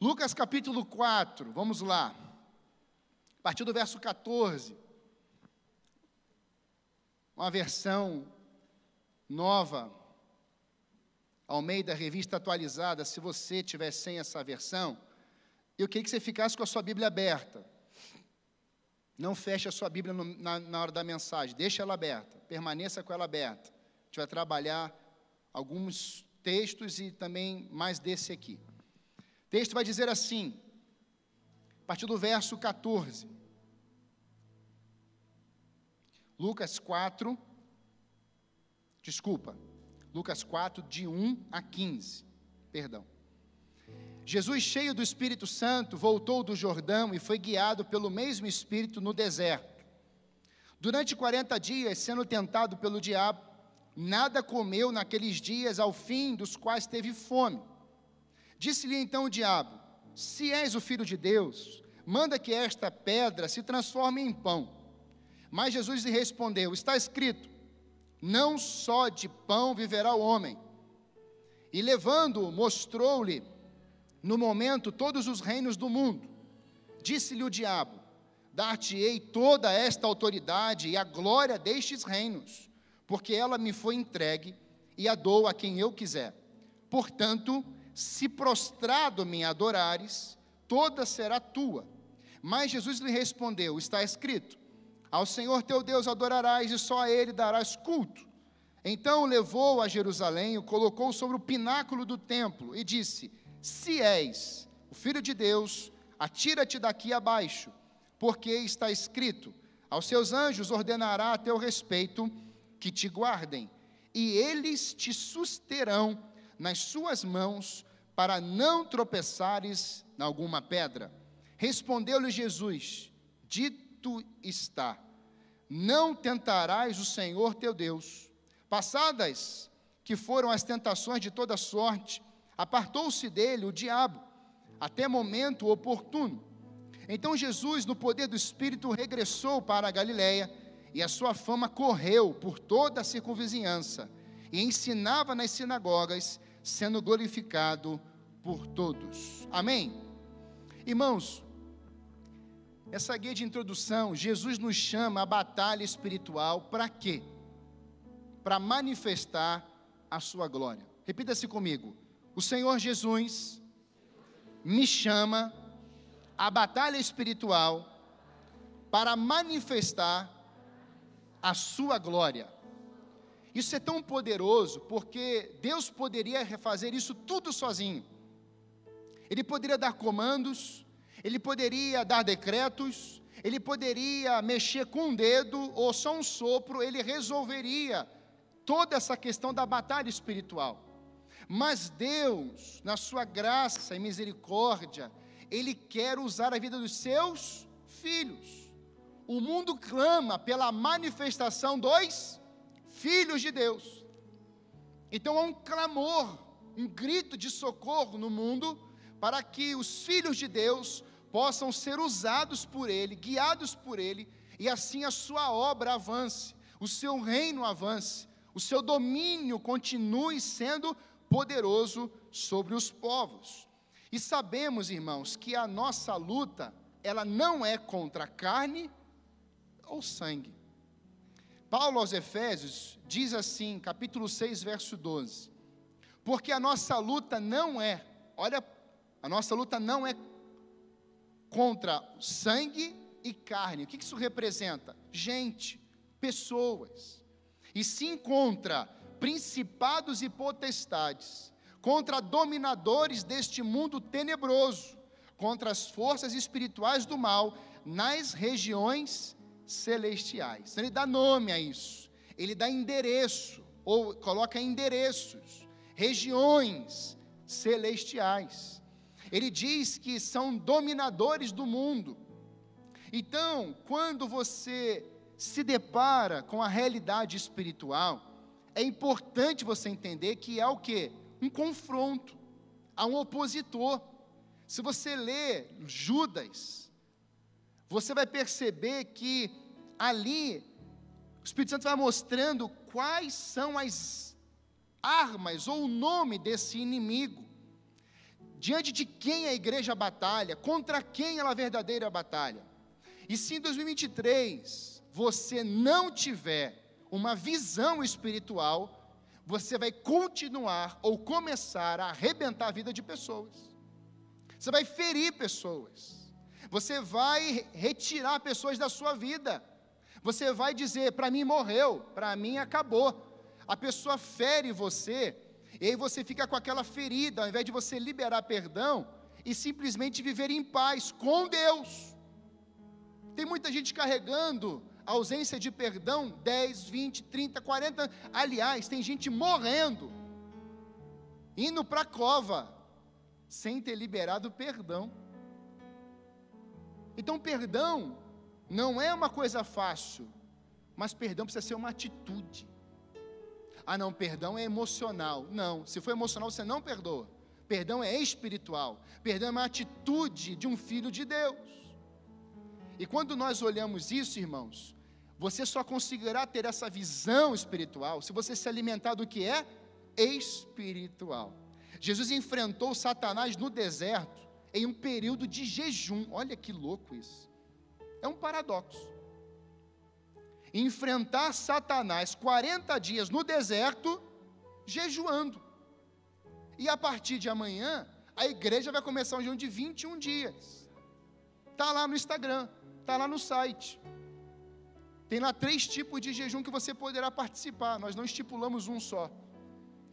Lucas capítulo 4, vamos lá. A partir do verso 14. Uma versão nova, ao meio da revista atualizada, se você tiver sem essa versão, eu queria que você ficasse com a sua Bíblia aberta. Não feche a sua Bíblia no, na, na hora da mensagem, deixe ela aberta, permaneça com ela aberta. A gente vai trabalhar alguns textos e também mais desse aqui. O texto vai dizer assim, a partir do verso 14. Lucas 4, desculpa, Lucas 4, de 1 a 15, perdão. Jesus, cheio do Espírito Santo, voltou do Jordão e foi guiado pelo mesmo Espírito no deserto. Durante 40 dias, sendo tentado pelo diabo, nada comeu naqueles dias, ao fim dos quais teve fome. Disse-lhe então o diabo: Se és o filho de Deus, manda que esta pedra se transforme em pão. Mas Jesus lhe respondeu: Está escrito: Não só de pão viverá o homem. E levando-o, mostrou-lhe no momento todos os reinos do mundo. Disse-lhe o diabo: Dar-te-ei toda esta autoridade e a glória destes reinos, porque ela me foi entregue e a dou a quem eu quiser. Portanto, se prostrado me adorares, toda será tua. Mas Jesus lhe respondeu: Está escrito: Ao Senhor teu Deus adorarás e só a ele darás culto. Então levou a Jerusalém, o colocou sobre o pináculo do templo e disse: se és o filho de Deus, atira-te daqui abaixo, porque está escrito: aos seus anjos ordenará a teu respeito que te guardem, e eles te susterão nas suas mãos, para não tropeçares em alguma pedra. Respondeu-lhe Jesus: Dito está: Não tentarás o Senhor teu Deus. Passadas que foram as tentações de toda sorte, Apartou-se dele o diabo, até momento oportuno. Então Jesus, no poder do Espírito, regressou para a Galiléia, e a sua fama correu por toda a circunvizinhança, e ensinava nas sinagogas, sendo glorificado por todos. Amém? Irmãos, essa guia de introdução, Jesus nos chama à batalha espiritual para quê? Para manifestar a sua glória. Repita-se comigo o Senhor Jesus me chama à batalha espiritual para manifestar a sua glória. Isso é tão poderoso porque Deus poderia fazer isso tudo sozinho. Ele poderia dar comandos, ele poderia dar decretos, ele poderia mexer com um dedo ou só um sopro, ele resolveria toda essa questão da batalha espiritual. Mas Deus, na sua graça e misericórdia, Ele quer usar a vida dos seus filhos. O mundo clama pela manifestação dos filhos de Deus. Então há um clamor, um grito de socorro no mundo para que os filhos de Deus possam ser usados por Ele, guiados por Ele, e assim a sua obra avance, o seu reino avance, o seu domínio continue sendo poderoso sobre os povos. E sabemos, irmãos, que a nossa luta, ela não é contra carne ou sangue. Paulo aos Efésios diz assim, capítulo 6, verso 12: Porque a nossa luta não é, olha, a nossa luta não é contra sangue e carne. O que isso representa? Gente, pessoas. E sim contra principados e potestades, contra dominadores deste mundo tenebroso, contra as forças espirituais do mal nas regiões celestiais. Ele dá nome a isso, ele dá endereço, ou coloca endereços, regiões celestiais. Ele diz que são dominadores do mundo. Então, quando você se depara com a realidade espiritual, é importante você entender que há o que? Um confronto, há um opositor. Se você lê Judas, você vai perceber que ali o Espírito Santo vai mostrando quais são as armas ou o nome desse inimigo. Diante de quem a igreja batalha, contra quem ela verdadeira batalha. E se em 2023 você não tiver uma visão espiritual, você vai continuar ou começar a arrebentar a vida de pessoas. Você vai ferir pessoas. Você vai retirar pessoas da sua vida. Você vai dizer: para mim morreu, para mim acabou. A pessoa fere você, e aí você fica com aquela ferida, ao invés de você liberar perdão e simplesmente viver em paz com Deus. Tem muita gente carregando ausência de perdão 10, 20, 30, 40. Aliás, tem gente morrendo, indo para a cova, sem ter liberado perdão. Então, perdão não é uma coisa fácil, mas perdão precisa ser uma atitude. Ah, não, perdão é emocional. Não, se for emocional, você não perdoa. Perdão é espiritual. Perdão é uma atitude de um filho de Deus. E quando nós olhamos isso, irmãos, você só conseguirá ter essa visão espiritual se você se alimentar do que é espiritual. Jesus enfrentou Satanás no deserto em um período de jejum. Olha que louco isso. É um paradoxo. Enfrentar Satanás 40 dias no deserto, jejuando. E a partir de amanhã, a igreja vai começar um jejum de 21 dias. Está lá no Instagram, está lá no site. Tem lá três tipos de jejum que você poderá participar. Nós não estipulamos um só.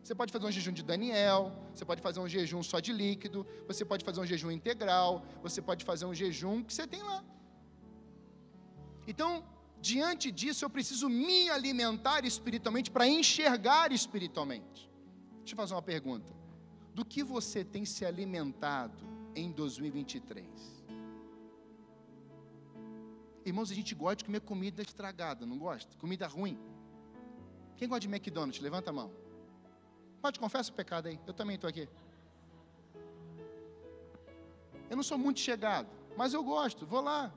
Você pode fazer um jejum de Daniel, você pode fazer um jejum só de líquido, você pode fazer um jejum integral, você pode fazer um jejum que você tem lá. Então, diante disso, eu preciso me alimentar espiritualmente para enxergar espiritualmente. Deixa eu fazer uma pergunta. Do que você tem se alimentado em 2023? Irmãos, a gente gosta de comer comida estragada, não gosta? Comida ruim. Quem gosta de McDonald's? Levanta a mão. Pode, confessa o pecado aí. Eu também estou aqui. Eu não sou muito chegado, mas eu gosto, vou lá.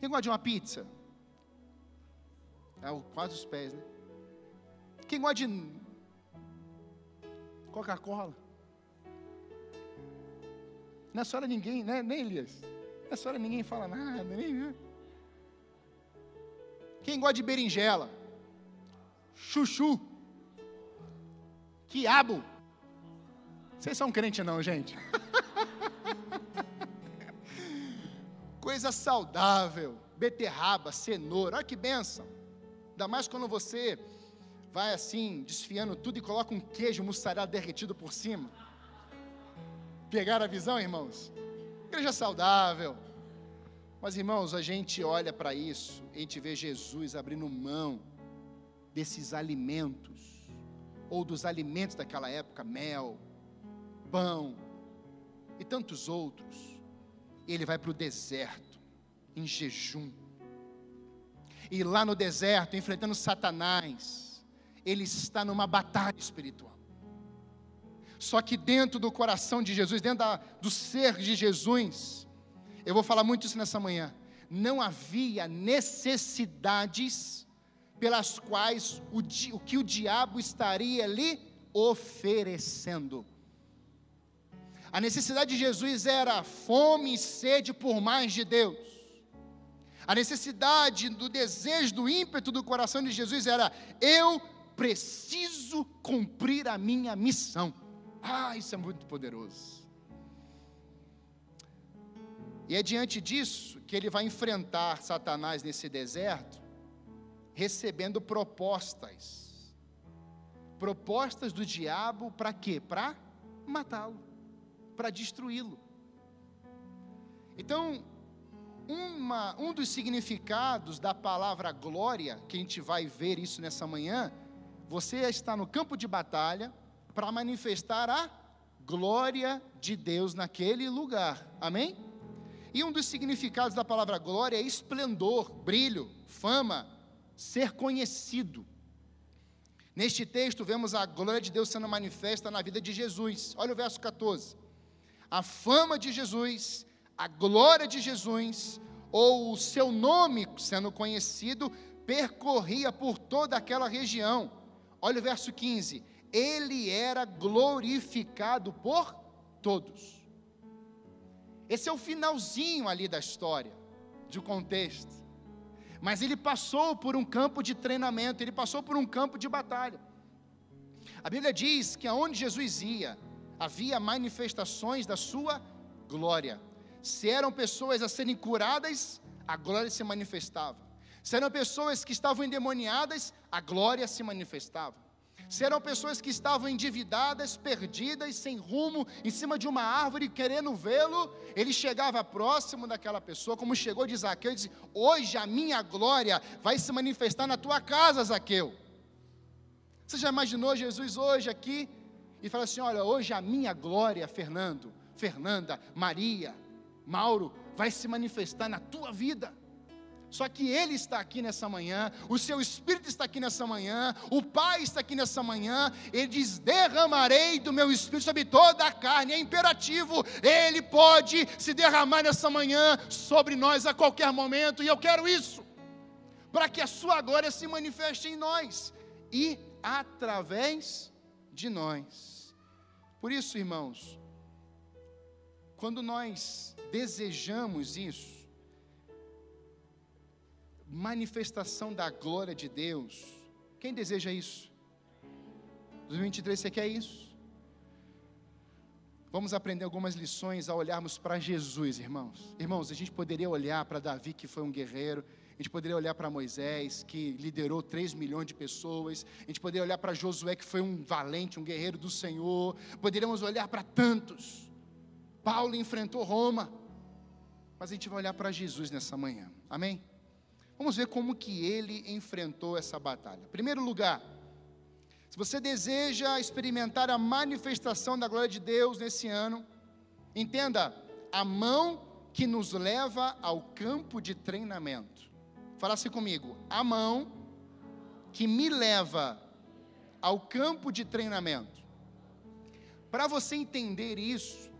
Quem gosta de uma pizza? É quase os pés, né? Quem gosta de Coca-Cola? Nessa hora ninguém, né? Nem Elias. Essa hora ninguém fala nada, nem. Quem gosta de berinjela? Chuchu. Quiabo. Vocês são crente não, gente? Coisa saudável, beterraba, cenoura, olha que benção. Ainda mais quando você vai assim, desfiando tudo e coloca um queijo mussarela derretido por cima. Pegaram a visão, irmãos? Igreja saudável. Mas irmãos, a gente olha para isso, a gente vê Jesus abrindo mão desses alimentos, ou dos alimentos daquela época, mel, pão e tantos outros. Ele vai para o deserto, em jejum. E lá no deserto, enfrentando Satanás, ele está numa batalha espiritual. Só que dentro do coração de Jesus, dentro da, do ser de Jesus, eu vou falar muito isso nessa manhã. Não havia necessidades pelas quais o, o que o diabo estaria lhe oferecendo. A necessidade de Jesus era fome e sede por mais de Deus. A necessidade do desejo, do ímpeto do coração de Jesus era: eu preciso cumprir a minha missão. Ah, isso é muito poderoso. E é diante disso que ele vai enfrentar Satanás nesse deserto, recebendo propostas. Propostas do diabo para quê? Para matá-lo, para destruí-lo. Então, uma, um dos significados da palavra glória, que a gente vai ver isso nessa manhã, você está no campo de batalha, para manifestar a glória de Deus naquele lugar. Amém? E um dos significados da palavra glória é esplendor, brilho, fama, ser conhecido. Neste texto, vemos a glória de Deus sendo manifesta na vida de Jesus. Olha o verso 14. A fama de Jesus, a glória de Jesus, ou o seu nome sendo conhecido, percorria por toda aquela região. Olha o verso 15 ele era glorificado por todos. Esse é o finalzinho ali da história, de contexto. Mas ele passou por um campo de treinamento, ele passou por um campo de batalha. A Bíblia diz que aonde Jesus ia, havia manifestações da sua glória. Se eram pessoas a serem curadas, a glória se manifestava. Se eram pessoas que estavam endemoniadas, a glória se manifestava. Se eram pessoas que estavam endividadas, perdidas, sem rumo, em cima de uma árvore, querendo vê-lo, ele chegava próximo daquela pessoa, como chegou de Zaqueu, e disse: Hoje a minha glória vai se manifestar na tua casa, Zaqueu. Você já imaginou Jesus hoje aqui e fala assim: Olha, hoje a minha glória, Fernando, Fernanda, Maria, Mauro, vai se manifestar na tua vida. Só que Ele está aqui nessa manhã, o seu Espírito está aqui nessa manhã, o Pai está aqui nessa manhã. Ele diz: derramarei do meu Espírito sobre toda a carne. É imperativo, Ele pode se derramar nessa manhã sobre nós a qualquer momento, e eu quero isso, para que a Sua glória se manifeste em nós e através de nós. Por isso, irmãos, quando nós desejamos isso, manifestação da glória de Deus. Quem deseja isso? 2023 você quer isso? Vamos aprender algumas lições ao olharmos para Jesus, irmãos. Irmãos, a gente poderia olhar para Davi, que foi um guerreiro, a gente poderia olhar para Moisés, que liderou 3 milhões de pessoas, a gente poderia olhar para Josué, que foi um valente, um guerreiro do Senhor, poderíamos olhar para tantos. Paulo enfrentou Roma, mas a gente vai olhar para Jesus nessa manhã, amém? Vamos ver como que ele enfrentou essa batalha. Primeiro lugar, se você deseja experimentar a manifestação da glória de Deus nesse ano, entenda, a mão que nos leva ao campo de treinamento. Fala assim comigo, a mão que me leva ao campo de treinamento. Para você entender isso,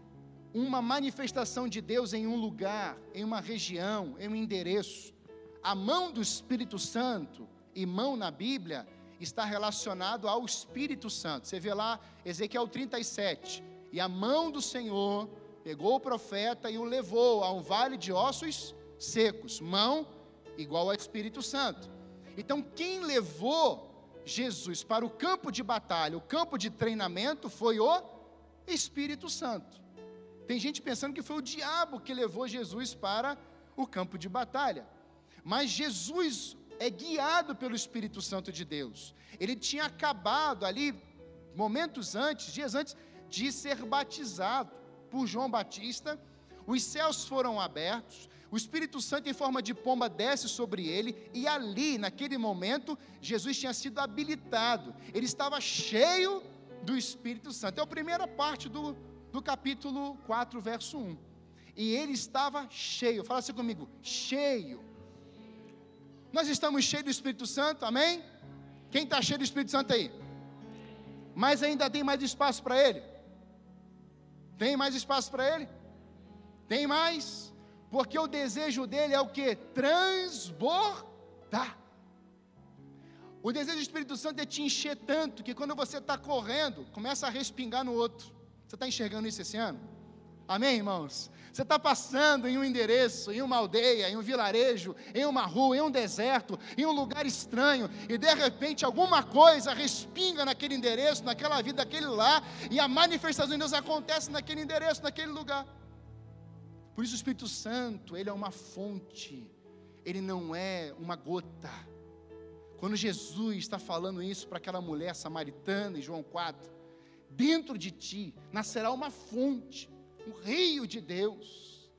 uma manifestação de Deus em um lugar, em uma região, em um endereço, a mão do Espírito Santo e mão na Bíblia está relacionado ao Espírito Santo. Você vê lá Ezequiel 37, e a mão do Senhor pegou o profeta e o levou a um vale de ossos secos. Mão igual ao Espírito Santo. Então, quem levou Jesus para o campo de batalha, o campo de treinamento, foi o Espírito Santo. Tem gente pensando que foi o diabo que levou Jesus para o campo de batalha. Mas Jesus é guiado pelo Espírito Santo de Deus. Ele tinha acabado ali, momentos antes, dias antes, de ser batizado por João Batista. Os céus foram abertos, o Espírito Santo, em forma de pomba, desce sobre ele, e ali, naquele momento, Jesus tinha sido habilitado, ele estava cheio do Espírito Santo. É a primeira parte do, do capítulo 4, verso 1. E ele estava cheio, fala assim comigo: cheio nós estamos cheios do Espírito Santo, amém? Quem está cheio do Espírito Santo aí? Mas ainda tem mais espaço para ele? Tem mais espaço para ele? Tem mais? Porque o desejo dele é o que? Transbordar. O desejo do Espírito Santo é te encher tanto que quando você está correndo, começa a respingar no outro. Você está enxergando isso esse ano? Amém, irmãos? Você está passando em um endereço, em uma aldeia, em um vilarejo, em uma rua, em um deserto, em um lugar estranho, e de repente alguma coisa respinga naquele endereço, naquela vida, naquele lá, e a manifestação de Deus acontece naquele endereço, naquele lugar. Por isso o Espírito Santo, ele é uma fonte, ele não é uma gota. Quando Jesus está falando isso para aquela mulher samaritana em João 4, dentro de ti nascerá uma fonte um rio de Deus.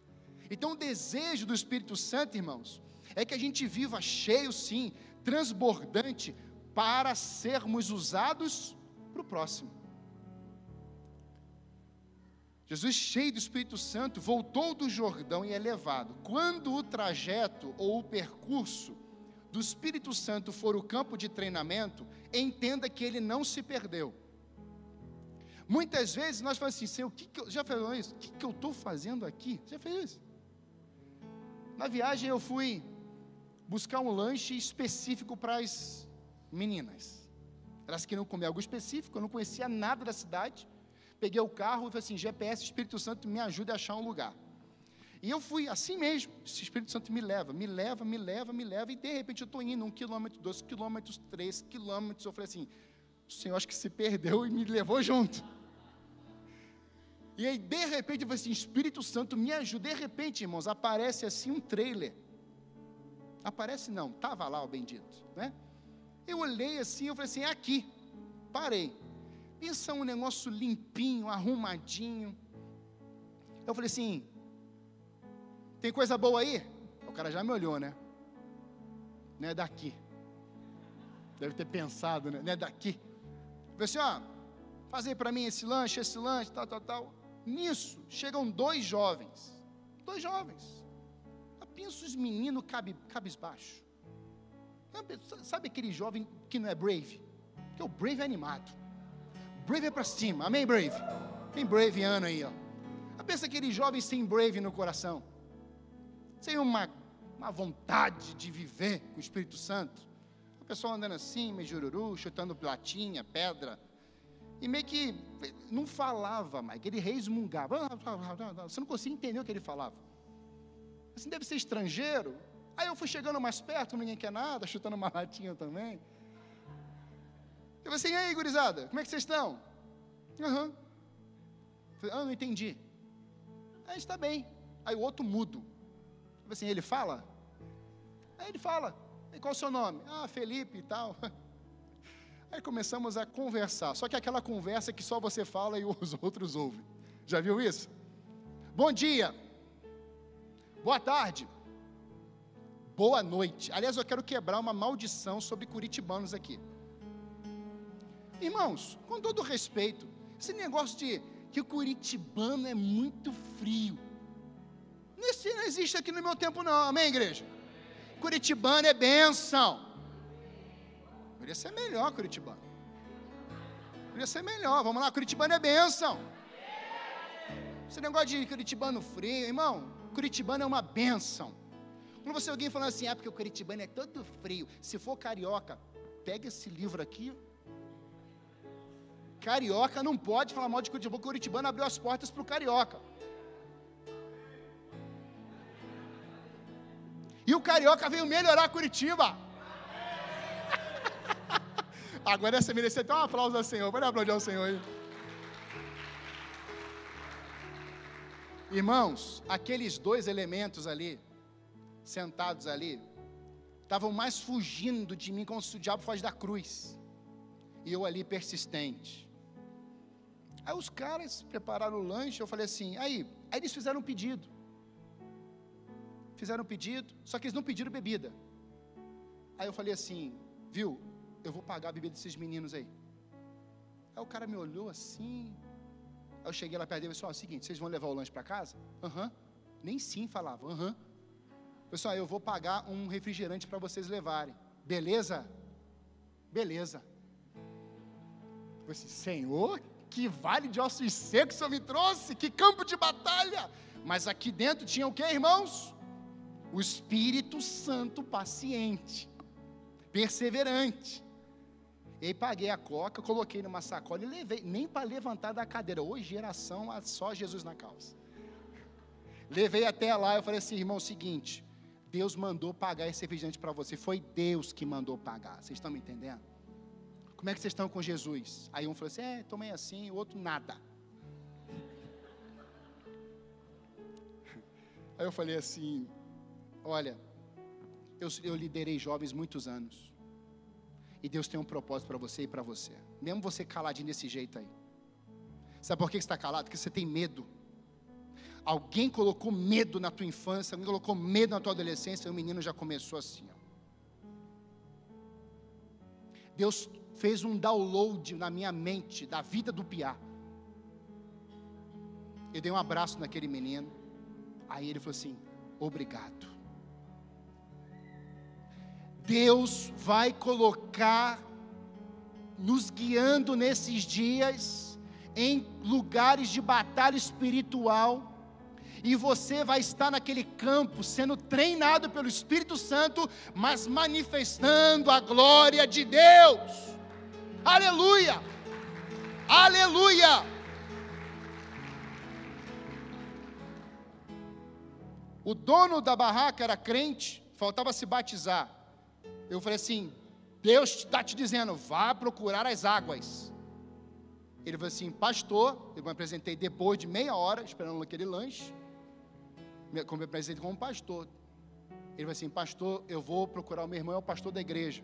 Então, o desejo do Espírito Santo, irmãos, é que a gente viva cheio, sim, transbordante, para sermos usados para o próximo. Jesus, cheio do Espírito Santo, voltou do Jordão e é levado. Quando o trajeto ou o percurso do Espírito Santo for o campo de treinamento, entenda que ele não se perdeu. Muitas vezes nós falamos assim, Senhor, o que, que eu, já falou isso? O que, que eu estou fazendo aqui? Já fez isso? Na viagem eu fui buscar um lanche específico para as meninas. Elas queriam comer algo específico, eu não conhecia nada da cidade. Peguei o carro e falei assim: GPS, Espírito Santo, me ajuda a achar um lugar. E eu fui assim mesmo. Esse Espírito Santo me leva, me leva, me leva, me leva. E de repente eu estou indo um quilômetro, dois quilômetros, três quilômetros. Eu falei assim: o Senhor acho que se perdeu e me levou junto. E aí, de repente, eu falei assim: Espírito Santo, me ajuda. De repente, irmãos, aparece assim um trailer. Aparece não, estava lá o bendito, né? Eu olhei assim, eu falei assim: é aqui. Parei. Pensa um negócio limpinho, arrumadinho. Eu falei assim: tem coisa boa aí? O cara já me olhou, né? Não é daqui. Deve ter pensado, né? Não é daqui. Eu falei assim: ó, fazer para mim esse lanche, esse lanche, tal, tal, tal. Nisso, chegam dois jovens. Dois jovens. Pensa os meninos cabe, cabisbaixo. Sabe aquele jovem que não é brave? Porque o brave é animado. Brave é para cima. Amém, brave? Tem brave ano aí, ó. Pensa aquele jovem sem brave no coração. Sem uma, uma vontade de viver com o Espírito Santo. O pessoal andando assim, meio jururu, chutando platinha, pedra. E meio que não falava mais, ele resmungava. Você não conseguia entender o que ele falava. Assim, deve ser estrangeiro. Aí eu fui chegando mais perto, ninguém quer nada, chutando uma latinha também. Eu falei assim, e aí, gurizada, como é que vocês estão? Aham. Uhum. Ah, não entendi. Aí está bem. Aí o outro mudo. Eu falei assim, ele fala? Aí ele fala. E qual é o seu nome? Ah, Felipe e tal. Aí começamos a conversar. Só que aquela conversa que só você fala e os outros ouvem. Já viu isso? Bom dia. Boa tarde. Boa noite. Aliás, eu quero quebrar uma maldição sobre curitibanos aqui. Irmãos, com todo respeito, esse negócio de que o curitibano é muito frio. Isso não existe aqui no meu tempo, não. Amém, igreja? Curitibano é bênção. Poderia ser melhor, Curitibano. Poderia ser melhor. Vamos lá, Curitibano é bênção. Esse negócio de Curitibano frio, irmão, Curitibano é uma bênção. Quando você alguém falando assim, ah, porque o Curitibano é todo frio. Se for carioca, pega esse livro aqui. Carioca não pode falar mal de Curitibano. Curitibano abriu as portas para o carioca. E o carioca veio melhorar Curitiba. Agora essa merecia até um aplauso ao Senhor. Pode aplaudir ao Senhor aí. Irmãos, aqueles dois elementos ali, sentados ali, estavam mais fugindo de mim como se o diabo foge da cruz. E eu ali persistente. Aí os caras prepararam o lanche, eu falei assim, aí, aí eles fizeram um pedido. Fizeram um pedido, só que eles não pediram bebida. Aí eu falei assim, viu, eu vou pagar a bebida desses meninos aí. Aí o cara me olhou assim. Aí eu cheguei lá perto dele e disse: Ó, é o seguinte, vocês vão levar o lanche para casa? Aham. Uhum. Nem sim falava, aham. Uhum. Pessoal, eu vou pagar um refrigerante para vocês levarem. Beleza? Beleza. Eu disse, Senhor, que vale de ossos secos Senhor me trouxe, que campo de batalha. Mas aqui dentro tinha o que, irmãos? O Espírito Santo paciente, perseverante. E paguei a coca, coloquei numa sacola e levei, nem para levantar da cadeira. Hoje, geração, só Jesus na calça. Levei até lá, eu falei assim, irmão, é seguinte, Deus mandou pagar esse refrigerante para você. Foi Deus que mandou pagar. Vocês estão me entendendo? Como é que vocês estão com Jesus? Aí um falou assim, é, tomei assim, o outro nada. Aí eu falei assim, olha, eu, eu liderei jovens muitos anos. E Deus tem um propósito para você e para você. Mesmo você caladinho desse jeito aí. Sabe por que você está calado? Porque você tem medo. Alguém colocou medo na tua infância, alguém colocou medo na tua adolescência, e o menino já começou assim. Ó. Deus fez um download na minha mente da vida do Piá. Eu dei um abraço naquele menino. Aí ele falou assim: Obrigado. Deus vai colocar nos guiando nesses dias em lugares de batalha espiritual, e você vai estar naquele campo sendo treinado pelo Espírito Santo, mas manifestando a glória de Deus. Aleluia! Aleluia! O dono da barraca era crente, faltava se batizar. Eu falei assim: Deus está te dizendo, vá procurar as águas. Ele falou assim, pastor, eu me apresentei depois de meia hora, esperando aquele lanche. Me, me apresentei como pastor. Ele falou assim, pastor, eu vou procurar o meu irmão, é o pastor da igreja.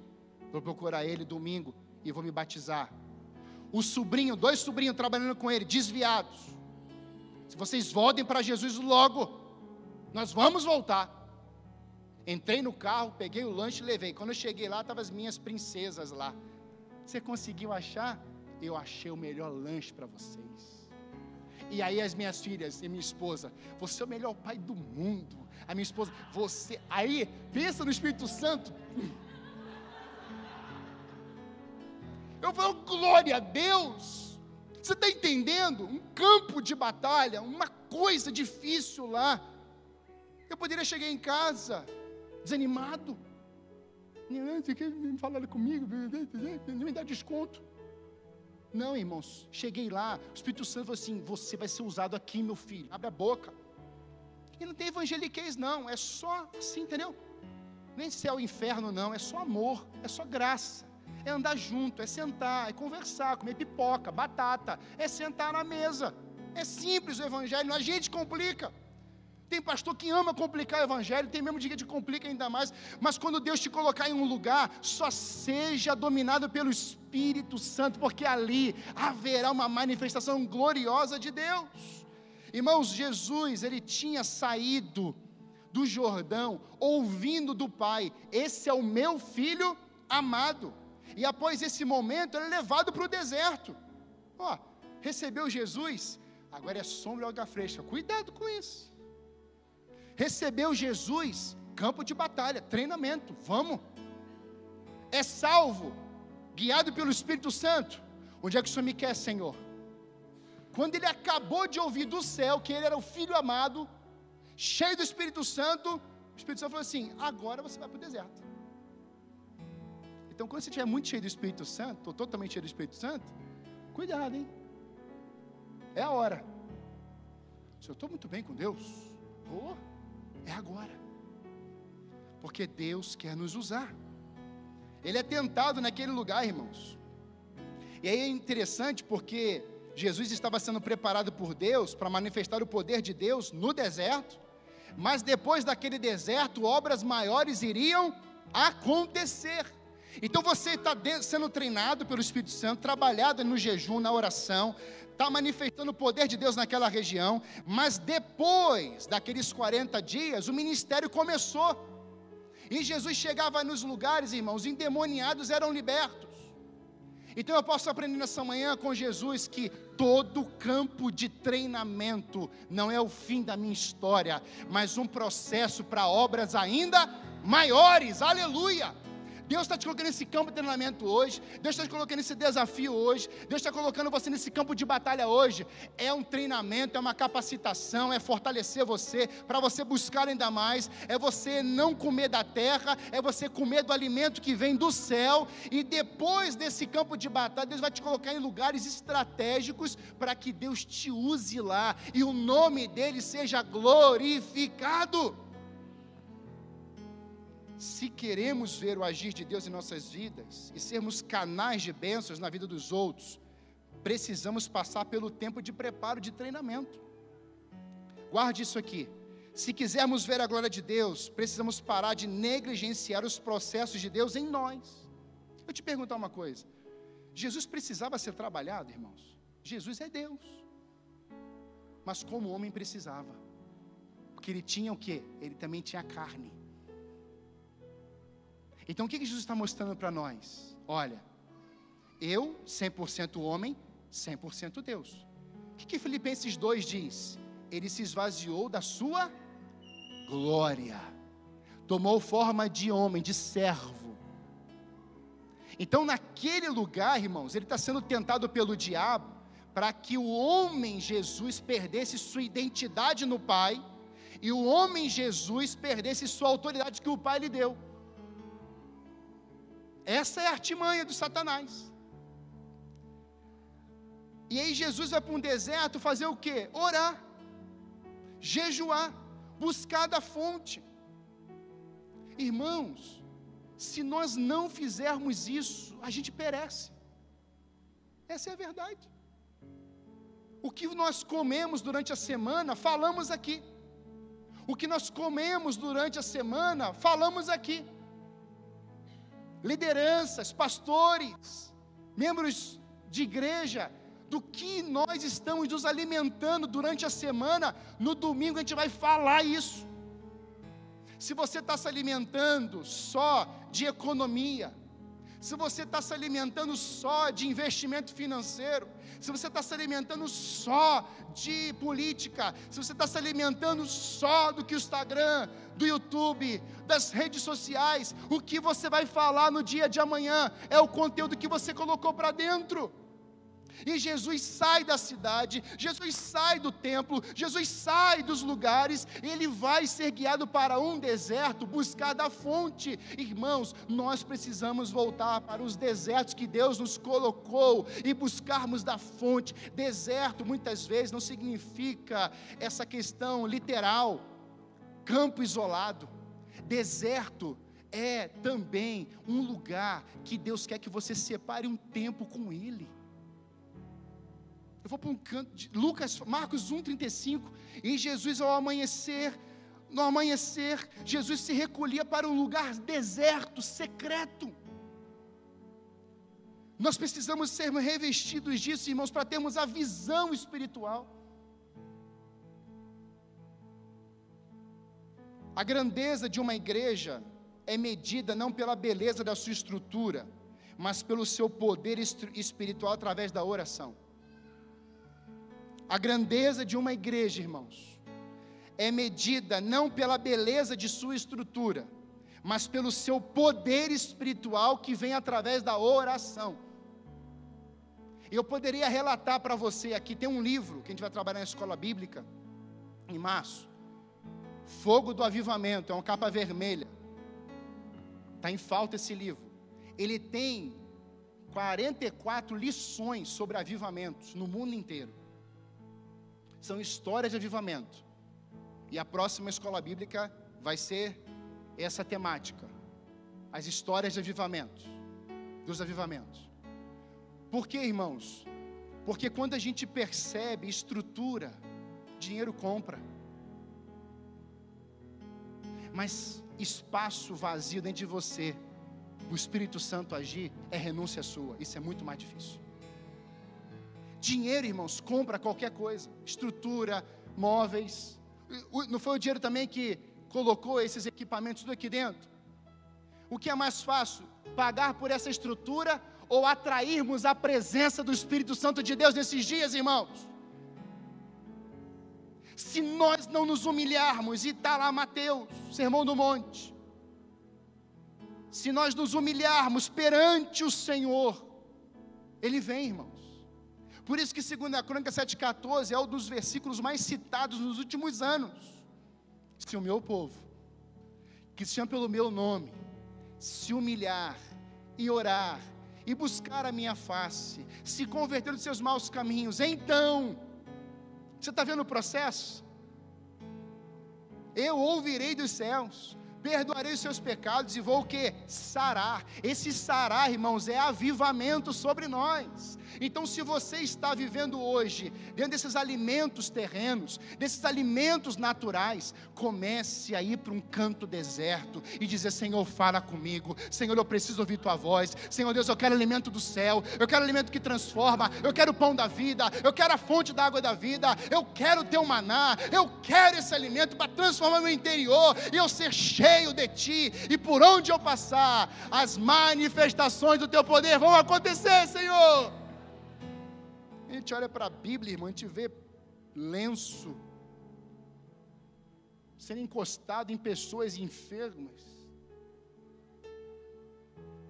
Vou procurar ele domingo e vou me batizar. O sobrinho, dois sobrinhos trabalhando com ele, desviados. Se vocês voltem para Jesus logo, nós vamos voltar. Entrei no carro, peguei o lanche e levei. Quando eu cheguei lá, estavam as minhas princesas lá. Você conseguiu achar? Eu achei o melhor lanche para vocês. E aí as minhas filhas e minha esposa, você é o melhor pai do mundo. A minha esposa, você. Aí, pensa no Espírito Santo. Eu falo, glória a Deus. Você está entendendo? Um campo de batalha, uma coisa difícil lá. Eu poderia chegar em casa desanimado. Você quer falar comigo? Me dá desconto. Não, irmãos, cheguei lá, o Espírito Santo falou assim: você vai ser usado aqui, meu filho, abre a boca. E não tem evangeliquez, não, é só assim, entendeu? Nem céu e inferno, não, é só amor, é só graça, é andar junto, é sentar, é conversar, comer pipoca, batata, é sentar na mesa. É simples o evangelho, a gente complica. Tem pastor que ama complicar o evangelho, tem mesmo dia que complica ainda mais, mas quando Deus te colocar em um lugar, só seja dominado pelo Espírito Santo, porque ali haverá uma manifestação gloriosa de Deus. Irmãos, Jesus, ele tinha saído do Jordão, ouvindo do Pai: Esse é o meu filho amado. E após esse momento, ele é levado para o deserto. Ó, recebeu Jesus, agora é sombra e alga fresca. Cuidado com isso recebeu Jesus, campo de batalha, treinamento, vamos. É salvo, guiado pelo Espírito Santo. Onde é que o Senhor me quer, Senhor? Quando ele acabou de ouvir do céu que ele era o filho amado, cheio do Espírito Santo, o Espírito Santo falou assim: agora você vai para o deserto. Então, quando você estiver muito cheio do Espírito Santo, ou totalmente cheio do Espírito Santo, cuidado, hein? É a hora. Se eu estou muito bem com Deus, oh, é agora. Porque Deus quer nos usar. Ele é tentado naquele lugar, irmãos. E aí é interessante porque Jesus estava sendo preparado por Deus para manifestar o poder de Deus no deserto, mas depois daquele deserto, obras maiores iriam acontecer. Então você está sendo treinado pelo Espírito Santo, trabalhado no jejum, na oração, está manifestando o poder de Deus naquela região, mas depois daqueles 40 dias, o ministério começou. E Jesus chegava nos lugares, irmãos, endemoniados eram libertos. Então eu posso aprender nessa manhã com Jesus que todo campo de treinamento não é o fim da minha história, mas um processo para obras ainda maiores. Aleluia! Deus está te colocando nesse campo de treinamento hoje. Deus está te colocando nesse desafio hoje. Deus está colocando você nesse campo de batalha hoje. É um treinamento, é uma capacitação, é fortalecer você, para você buscar ainda mais. É você não comer da terra, é você comer do alimento que vem do céu. E depois desse campo de batalha, Deus vai te colocar em lugares estratégicos para que Deus te use lá e o nome dele seja glorificado. Se queremos ver o agir de Deus em nossas vidas e sermos canais de bênçãos na vida dos outros, precisamos passar pelo tempo de preparo, de treinamento. Guarde isso aqui. Se quisermos ver a glória de Deus, precisamos parar de negligenciar os processos de Deus em nós. Eu te perguntar uma coisa: Jesus precisava ser trabalhado, irmãos? Jesus é Deus. Mas como homem precisava. Porque ele tinha o quê? Ele também tinha carne. Então o que Jesus está mostrando para nós? Olha, eu, 100% homem, 100% Deus. O que, que Filipenses 2 diz? Ele se esvaziou da sua glória, tomou forma de homem, de servo. Então, naquele lugar, irmãos, ele está sendo tentado pelo diabo para que o homem Jesus perdesse sua identidade no Pai e o homem Jesus perdesse sua autoridade que o Pai lhe deu. Essa é a artimanha do Satanás. E aí Jesus vai para um deserto fazer o quê? Orar, jejuar, buscar da fonte. Irmãos, se nós não fizermos isso, a gente perece. Essa é a verdade. O que nós comemos durante a semana, falamos aqui. O que nós comemos durante a semana, falamos aqui. Lideranças, pastores, membros de igreja, do que nós estamos nos alimentando durante a semana, no domingo a gente vai falar isso. Se você está se alimentando só de economia, se você está se alimentando só de investimento financeiro, se você está se alimentando só de política, se você está se alimentando só do que o Instagram, do YouTube, das redes sociais, o que você vai falar no dia de amanhã é o conteúdo que você colocou para dentro. E Jesus sai da cidade, Jesus sai do templo, Jesus sai dos lugares, ele vai ser guiado para um deserto, buscar da fonte. Irmãos, nós precisamos voltar para os desertos que Deus nos colocou e buscarmos da fonte. Deserto muitas vezes não significa essa questão literal, campo isolado. Deserto é também um lugar que Deus quer que você separe um tempo com Ele. Eu vou para um canto de Lucas, Marcos 1:35, e Jesus ao amanhecer, no amanhecer, Jesus se recolhia para um lugar deserto, secreto. Nós precisamos ser revestidos disso, irmãos, para termos a visão espiritual. A grandeza de uma igreja é medida não pela beleza da sua estrutura, mas pelo seu poder espiritual através da oração. A grandeza de uma igreja, irmãos, é medida não pela beleza de sua estrutura, mas pelo seu poder espiritual que vem através da oração. Eu poderia relatar para você aqui, tem um livro que a gente vai trabalhar na escola bíblica, em março. Fogo do Avivamento, é uma capa vermelha. Está em falta esse livro. Ele tem 44 lições sobre avivamentos no mundo inteiro são histórias de avivamento. E a próxima escola bíblica vai ser essa temática: as histórias de avivamento, dos avivamentos. Por que, irmãos? Porque quando a gente percebe estrutura, dinheiro compra. Mas espaço vazio dentro de você, o Espírito Santo agir, é renúncia sua. Isso é muito mais difícil. Dinheiro, irmãos, compra qualquer coisa, estrutura, móveis. Não foi o dinheiro também que colocou esses equipamentos tudo aqui dentro? O que é mais fácil? Pagar por essa estrutura ou atrairmos a presença do Espírito Santo de Deus nesses dias, irmãos? Se nós não nos humilharmos, e está lá Mateus, Sermão do Monte, se nós nos humilharmos perante o Senhor, Ele vem, irmão. Por isso que 2 Crônica 7,14 é um dos versículos mais citados nos últimos anos. Se o meu povo, que se chama pelo meu nome, se humilhar e orar, e buscar a minha face, se converter dos seus maus caminhos, então, você está vendo o processo? Eu ouvirei dos céus, perdoarei os seus pecados e vou o que? Sarar. Esse sarar, irmãos, é avivamento sobre nós. Então, se você está vivendo hoje dentro desses alimentos terrenos, desses alimentos naturais, comece a ir para um canto deserto e dizer: Senhor, fala comigo. Senhor, eu preciso ouvir tua voz. Senhor Deus, eu quero alimento do céu. Eu quero alimento que transforma. Eu quero o pão da vida. Eu quero a fonte da água da vida. Eu quero ter um maná. Eu quero esse alimento para transformar meu interior e eu ser cheio de ti. E por onde eu passar, as manifestações do teu poder vão acontecer, Senhor. A gente olha para a Bíblia, irmão, a gente vê lenço sendo encostado em pessoas enfermas.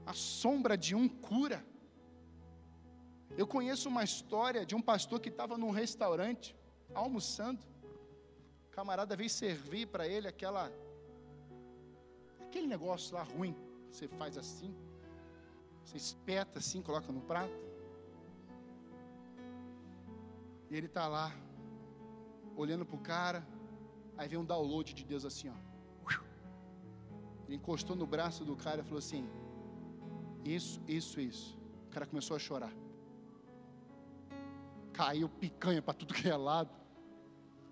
A sombra de um cura. Eu conheço uma história de um pastor que estava num restaurante, almoçando. O camarada veio servir para ele aquela aquele negócio lá ruim, você faz assim, você espeta assim, coloca no prato. E ele está lá, olhando para o cara, aí vem um download de Deus assim, ó. Ele encostou no braço do cara e falou assim: Isso, isso, isso. O cara começou a chorar. Caiu picanha para tudo que é lado.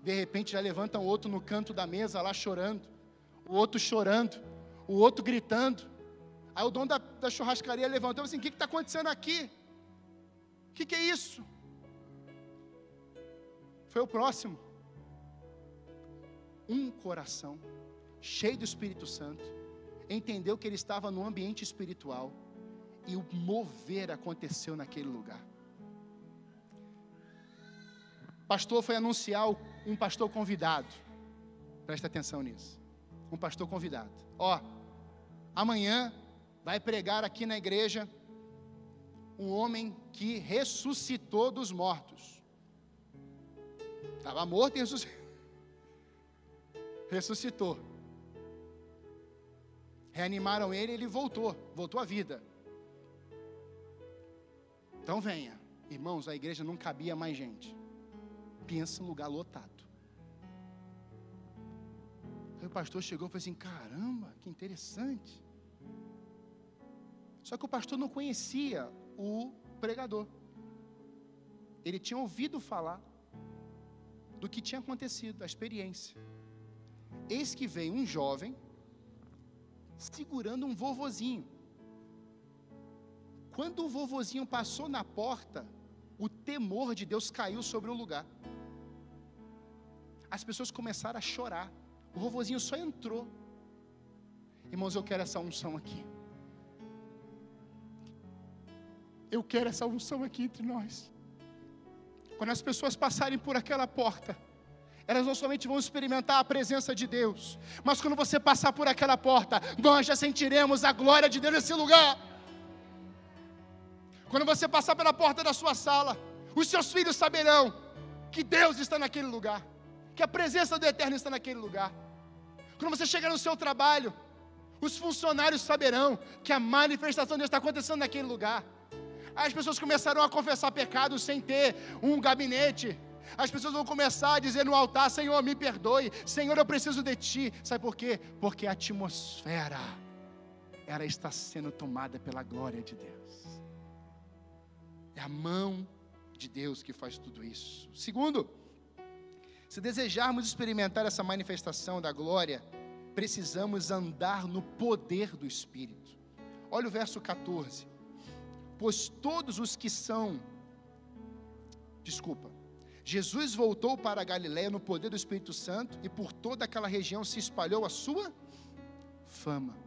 De repente já levanta um outro no canto da mesa lá chorando. O outro chorando. O outro gritando. Aí o dono da, da churrascaria levantou e assim: O que está acontecendo aqui? O que, que é isso? Foi o próximo. Um coração cheio do Espírito Santo entendeu que ele estava no ambiente espiritual e o mover aconteceu naquele lugar. Pastor foi anunciar um pastor convidado. Presta atenção nisso. Um pastor convidado. Ó, amanhã vai pregar aqui na igreja um homem que ressuscitou dos mortos. Estava morto e ressuscitou. ressuscitou. Reanimaram ele e ele voltou, voltou à vida. Então venha. Irmãos, a igreja não cabia mais gente. Pensa em lugar lotado. Aí o pastor chegou e falou assim: caramba, que interessante. Só que o pastor não conhecia o pregador. Ele tinha ouvido falar do que tinha acontecido, a experiência. Eis que vem um jovem segurando um vovozinho. Quando o vovozinho passou na porta, o temor de Deus caiu sobre o lugar. As pessoas começaram a chorar. O vovozinho só entrou. Irmãos, eu quero essa unção aqui. Eu quero essa unção aqui entre nós. Quando as pessoas passarem por aquela porta, elas não somente vão experimentar a presença de Deus, mas quando você passar por aquela porta, nós já sentiremos a glória de Deus nesse lugar. Quando você passar pela porta da sua sala, os seus filhos saberão que Deus está naquele lugar, que a presença do Eterno está naquele lugar. Quando você chegar no seu trabalho, os funcionários saberão que a manifestação de Deus está acontecendo naquele lugar. As pessoas começarão a confessar pecados sem ter um gabinete, as pessoas vão começar a dizer no altar: Senhor, me perdoe, Senhor, eu preciso de Ti. Sabe por quê? Porque a atmosfera, ela está sendo tomada pela glória de Deus. É a mão de Deus que faz tudo isso. Segundo, se desejarmos experimentar essa manifestação da glória, precisamos andar no poder do Espírito. Olha o verso 14. Pois todos os que são, desculpa, Jesus voltou para a Galiléia no poder do Espírito Santo e por toda aquela região se espalhou a sua fama.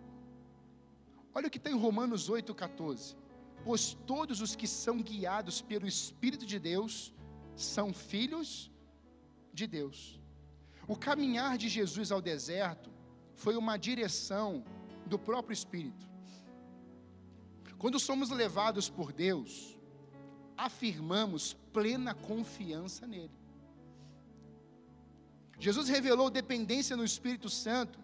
Olha o que está em Romanos 8,14. Pois todos os que são guiados pelo Espírito de Deus são filhos de Deus. O caminhar de Jesus ao deserto foi uma direção do próprio Espírito. Quando somos levados por Deus, afirmamos plena confiança nele. Jesus revelou dependência no Espírito Santo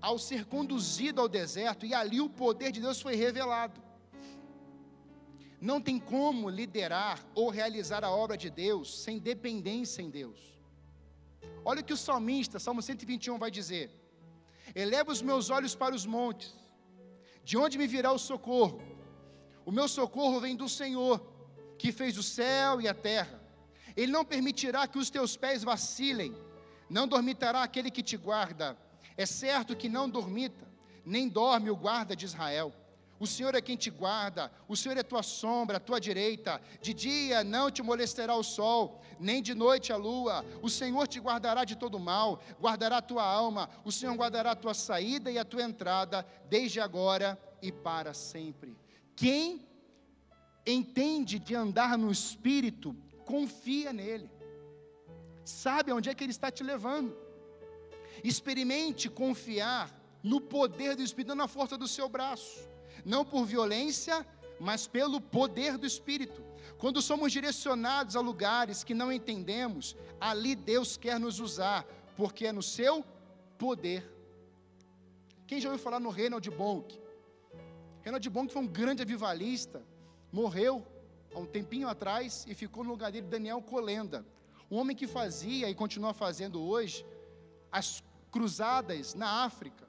ao ser conduzido ao deserto e ali o poder de Deus foi revelado. Não tem como liderar ou realizar a obra de Deus sem dependência em Deus. Olha o que o salmista, Salmo 121, vai dizer: Eleva os meus olhos para os montes, de onde me virá o socorro? O meu socorro vem do Senhor, que fez o céu e a terra. Ele não permitirá que os teus pés vacilem, não dormitará aquele que te guarda. É certo que não dormita, nem dorme o guarda de Israel. O Senhor é quem te guarda, o Senhor é tua sombra, a tua direita. De dia não te molestará o sol, nem de noite a lua. O Senhor te guardará de todo mal, guardará a tua alma. O Senhor guardará a tua saída e a tua entrada, desde agora e para sempre. Quem entende de andar no Espírito, confia nele, sabe onde é que ele está te levando. Experimente confiar no poder do Espírito, não na força do seu braço, não por violência, mas pelo poder do Espírito. Quando somos direcionados a lugares que não entendemos, ali Deus quer nos usar, porque é no seu poder. Quem já ouviu falar no Reinald Bonk? Reinald Bonk foi um grande avivalista, morreu há um tempinho atrás e ficou no lugar dele Daniel Colenda, um homem que fazia e continua fazendo hoje as cruzadas na África.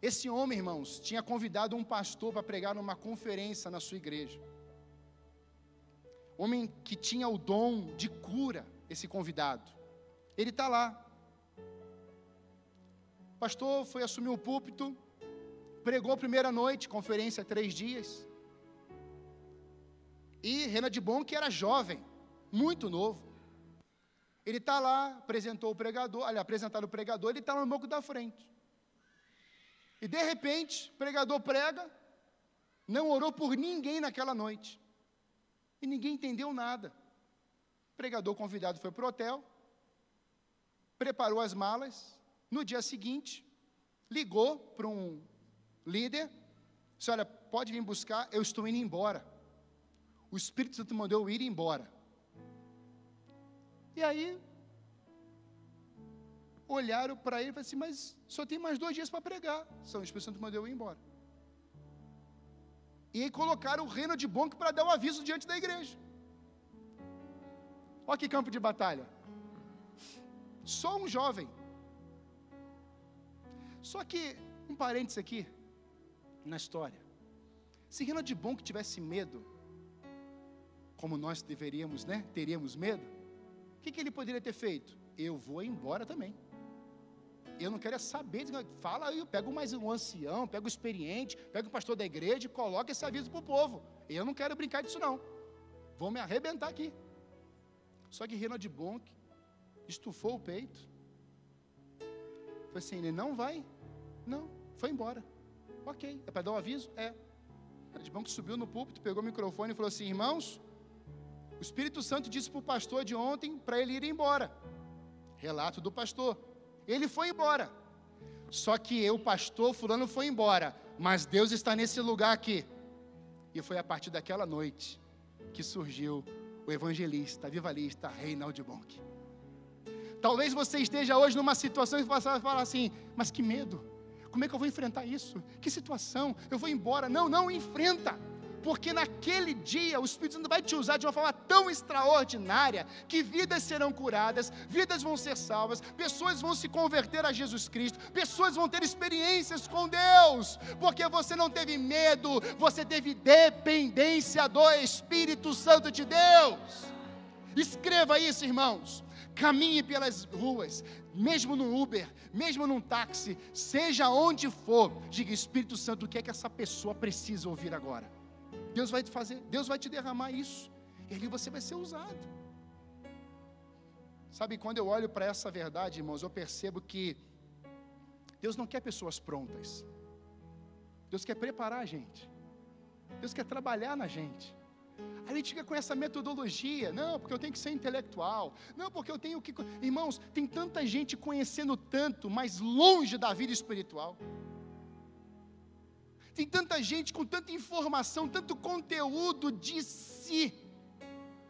Esse homem, irmãos, tinha convidado um pastor para pregar numa conferência na sua igreja. Homem que tinha o dom de cura, esse convidado. Ele está lá. O pastor foi assumir o púlpito, pregou a primeira noite, conferência três dias. E Renan de Bom, que era jovem, muito novo. Ele está lá, apresentou o pregador, ali, apresentaram o pregador, ele está no banco da frente. E de repente, o pregador prega, não orou por ninguém naquela noite. E ninguém entendeu nada. O pregador convidado foi para o hotel, preparou as malas. No dia seguinte, ligou para um líder, disse: Olha, pode vir buscar, eu estou indo embora. O Espírito Santo mandou eu ir embora. E aí, olharam para ele e falaram assim: Mas só tem mais dois dias para pregar. São o Espírito Santo mandou eu ir embora. E aí colocaram o reino de Bonk para dar o um aviso diante da igreja. Olha que campo de batalha. Só um jovem. Só que, um parênteses aqui, na história. Se de Bonk tivesse medo, como nós deveríamos, né? Teríamos medo, o que, que ele poderia ter feito? Eu vou embora também. Eu não quero é saber, fala aí, pega mais um ancião, pega o experiente, pega o pastor da igreja e coloca esse aviso para o povo. Eu não quero brincar disso não. Vou me arrebentar aqui. Só que Renan de Bonk estufou o peito. Foi assim, ele não vai? Não, foi embora. Ok, é para dar um aviso? É. Renan de Bonk subiu no púlpito, pegou o microfone e falou assim, irmãos, o Espírito Santo disse para o pastor de ontem para ele ir embora. Relato do pastor. Ele foi embora. Só que eu, pastor fulano, foi embora. Mas Deus está nesse lugar aqui. E foi a partir daquela noite que surgiu o evangelista, vivalista Reinaldo Bonk. Talvez você esteja hoje numa situação e você falar assim, mas que medo. Como é que eu vou enfrentar isso? Que situação? Eu vou embora. Não, não, enfrenta porque naquele dia o Espírito Santo vai te usar de uma forma tão extraordinária que vidas serão curadas, vidas vão ser salvas, pessoas vão se converter a Jesus Cristo, pessoas vão ter experiências com Deus, porque você não teve medo, você teve dependência do Espírito Santo de Deus. Escreva isso, irmãos. Caminhe pelas ruas, mesmo no Uber, mesmo num táxi, seja onde for, diga Espírito Santo, o que é que essa pessoa precisa ouvir agora? Deus vai te fazer, Deus vai te derramar isso. E ali você vai ser usado. Sabe, quando eu olho para essa verdade, irmãos, eu percebo que Deus não quer pessoas prontas. Deus quer preparar a gente. Deus quer trabalhar na gente. A gente fica com essa metodologia, não, porque eu tenho que ser intelectual, não, porque eu tenho que. Irmãos, tem tanta gente conhecendo tanto, mas longe da vida espiritual. Tem tanta gente com tanta informação, tanto conteúdo de si,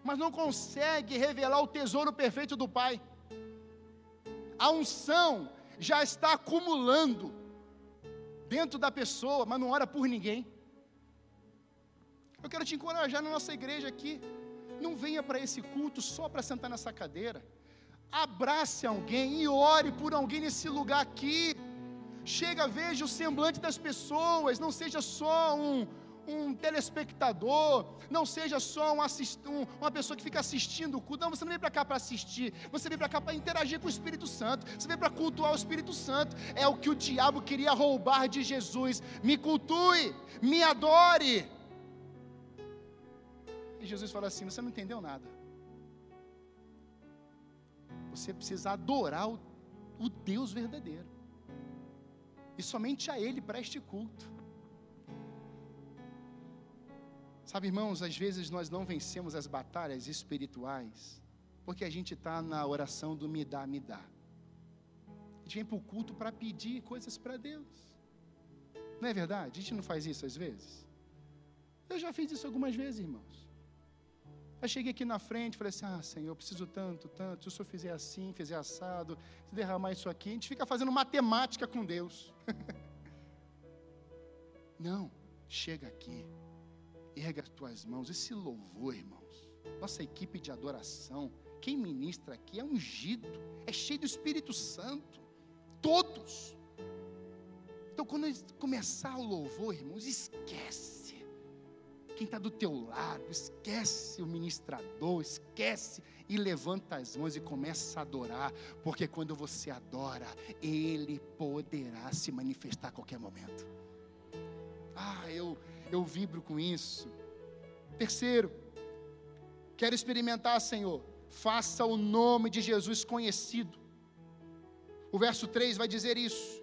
mas não consegue revelar o tesouro perfeito do Pai. A unção já está acumulando dentro da pessoa, mas não ora por ninguém. Eu quero te encorajar na nossa igreja aqui. Não venha para esse culto só para sentar nessa cadeira. Abrace alguém e ore por alguém nesse lugar aqui. Chega, veja o semblante das pessoas, não seja só um, um telespectador, não seja só um assist, um, uma pessoa que fica assistindo o culto. Não, você não vem para cá para assistir, você vem para cá para interagir com o Espírito Santo, você vem para cultuar o Espírito Santo. É o que o diabo queria roubar de Jesus. Me cultue, me adore. E Jesus fala assim: você não entendeu nada. Você precisa adorar o, o Deus verdadeiro e somente a Ele preste culto. Sabe, irmãos, às vezes nós não vencemos as batalhas espirituais, porque a gente está na oração do me dá, me dá. A gente vem para o culto para pedir coisas para Deus. Não é verdade? A gente não faz isso às vezes? Eu já fiz isso algumas vezes, irmãos. Aí cheguei aqui na frente, falei assim: Ah, Senhor, eu preciso tanto, tanto. Se o Senhor fizer assim, fizer assado, se derramar isso aqui, a gente fica fazendo matemática com Deus. Não, chega aqui Erga as tuas mãos, esse louvor, irmãos. Nossa equipe de adoração, quem ministra aqui é ungido, é cheio do Espírito Santo. Todos. Então, quando começar o louvor, irmãos, esquece quem está do teu lado, esquece o ministrador, esquece e levanta as mãos e começa a adorar, porque quando você adora, Ele poderá se manifestar a qualquer momento. Ah, eu, eu vibro com isso. Terceiro, quero experimentar, Senhor, faça o nome de Jesus conhecido. O verso 3 vai dizer isso.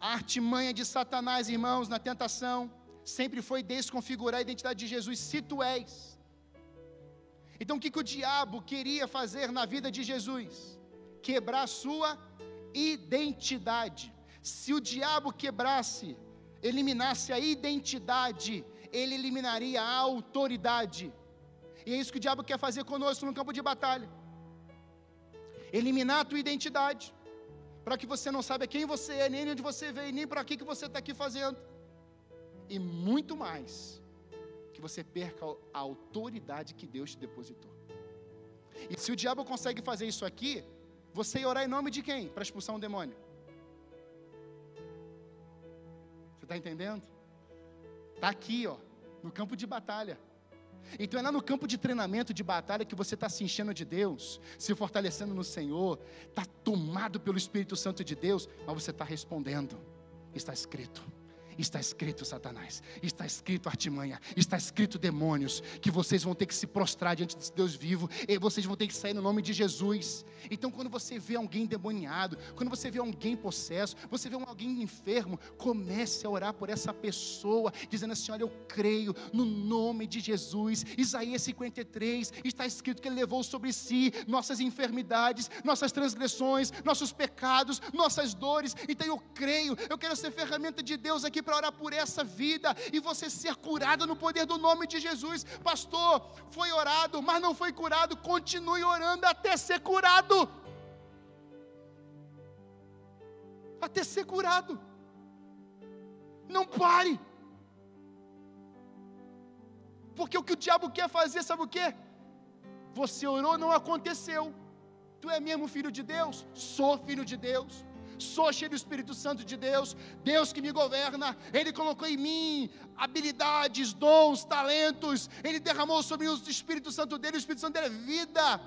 A artimanha de Satanás, irmãos, na tentação, sempre foi desconfigurar a identidade de Jesus, se tu és. Então o que, que o diabo queria fazer na vida de Jesus? Quebrar a sua identidade. Se o diabo quebrasse, eliminasse a identidade, ele eliminaria a autoridade. E é isso que o diabo quer fazer conosco no campo de batalha. Eliminar a tua identidade, para que você não saiba quem você é, nem onde você veio, nem para que, que você está aqui fazendo e muito mais, que você perca a autoridade que Deus te depositou. E se o diabo consegue fazer isso aqui, você ia orar em nome de quem? Para expulsar um demônio. Você está entendendo? Está aqui, ó, no campo de batalha. Então é lá no campo de treinamento, de batalha, que você está se enchendo de Deus, se fortalecendo no Senhor, está tomado pelo Espírito Santo de Deus, mas você está respondendo. Está escrito. Está escrito, Satanás, está escrito artimanha, está escrito demônios, que vocês vão ter que se prostrar diante desse Deus vivo, e vocês vão ter que sair no nome de Jesus. Então, quando você vê alguém demoniado, quando você vê alguém possesso, você vê alguém enfermo, comece a orar por essa pessoa, dizendo assim: Olha, eu creio no nome de Jesus. Isaías 53 está escrito que Ele levou sobre si nossas enfermidades, nossas transgressões, nossos pecados, nossas dores. Então, eu creio, eu quero ser ferramenta de Deus aqui para orar por essa vida e você ser curado no poder do nome de Jesus. Pastor, foi orado, mas não foi curado, continue orando até ser curado. Até ser curado. Não pare. Porque o que o diabo quer fazer, sabe o que? Você orou, não aconteceu. Tu é mesmo filho de Deus? Sou filho de Deus sou cheio do Espírito Santo de Deus, Deus que me governa, Ele colocou em mim habilidades, dons, talentos, Ele derramou sobre mim o Espírito Santo dele, o Espírito Santo dele é vida.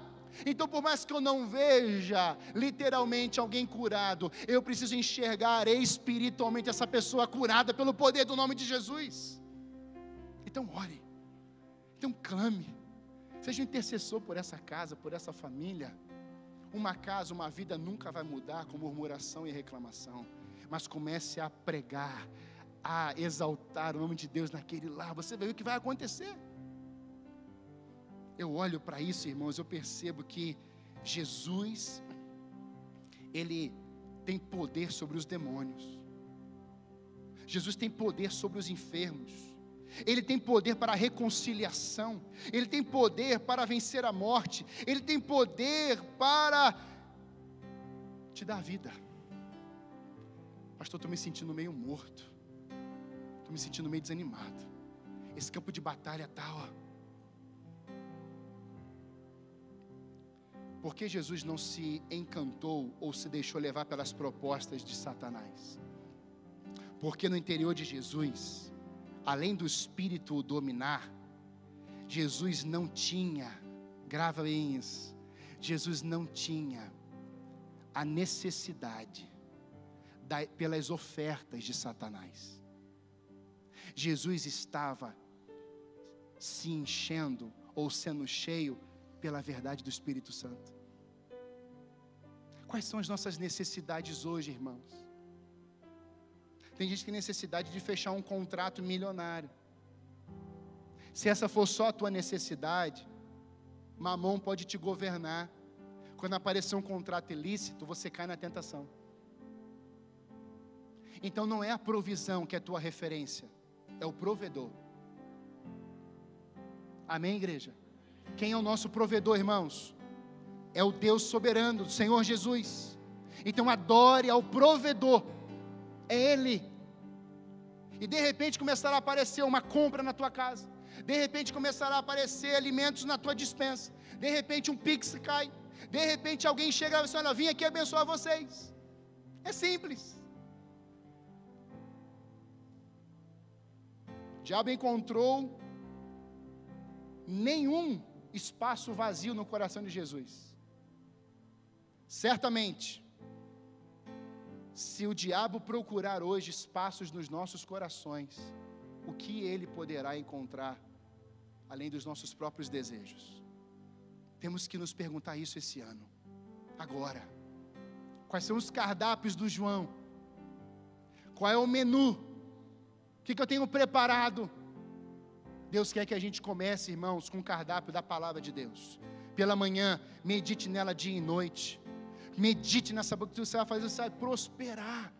Então, por mais que eu não veja literalmente alguém curado, eu preciso enxergar espiritualmente essa pessoa curada pelo poder do nome de Jesus. Então, ore, então clame, seja um intercessor por essa casa, por essa família. Uma casa, uma vida nunca vai mudar com murmuração e reclamação, mas comece a pregar, a exaltar o nome de Deus naquele lar, você vai ver o que vai acontecer. Eu olho para isso, irmãos, eu percebo que Jesus, Ele tem poder sobre os demônios, Jesus tem poder sobre os enfermos, ele tem poder para a reconciliação, Ele tem poder para vencer a morte, Ele tem poder para te dar vida. Pastor, estou me sentindo meio morto, estou me sentindo meio desanimado. Esse campo de batalha está, ó. Por que Jesus não se encantou ou se deixou levar pelas propostas de Satanás? Porque no interior de Jesus, além do espírito o dominar, Jesus não tinha, grava bem isso, Jesus não tinha a necessidade da, pelas ofertas de Satanás. Jesus estava se enchendo ou sendo cheio pela verdade do Espírito Santo. Quais são as nossas necessidades hoje, irmãos? Tem gente que tem necessidade de fechar um contrato milionário. Se essa for só a tua necessidade, mamão pode te governar. Quando aparecer um contrato ilícito, você cai na tentação. Então não é a provisão que é a tua referência, é o provedor. Amém, igreja? Quem é o nosso provedor, irmãos? É o Deus soberano, o Senhor Jesus. Então adore ao provedor é Ele. E de repente começará a aparecer uma compra na tua casa. De repente começará a aparecer alimentos na tua dispensa. De repente um pix cai. De repente alguém chega e fala: Olha, vim aqui abençoar vocês. É simples. O diabo encontrou nenhum espaço vazio no coração de Jesus. Certamente, se o diabo procurar hoje espaços nos nossos corações, o que ele poderá encontrar além dos nossos próprios desejos? Temos que nos perguntar isso esse ano, agora. Quais são os cardápios do João? Qual é o menu? O que, que eu tenho preparado? Deus quer que a gente comece, irmãos, com o cardápio da palavra de Deus. Pela manhã, medite nela dia e noite. Medite nessa boca que você vai fazer, você vai prosperar.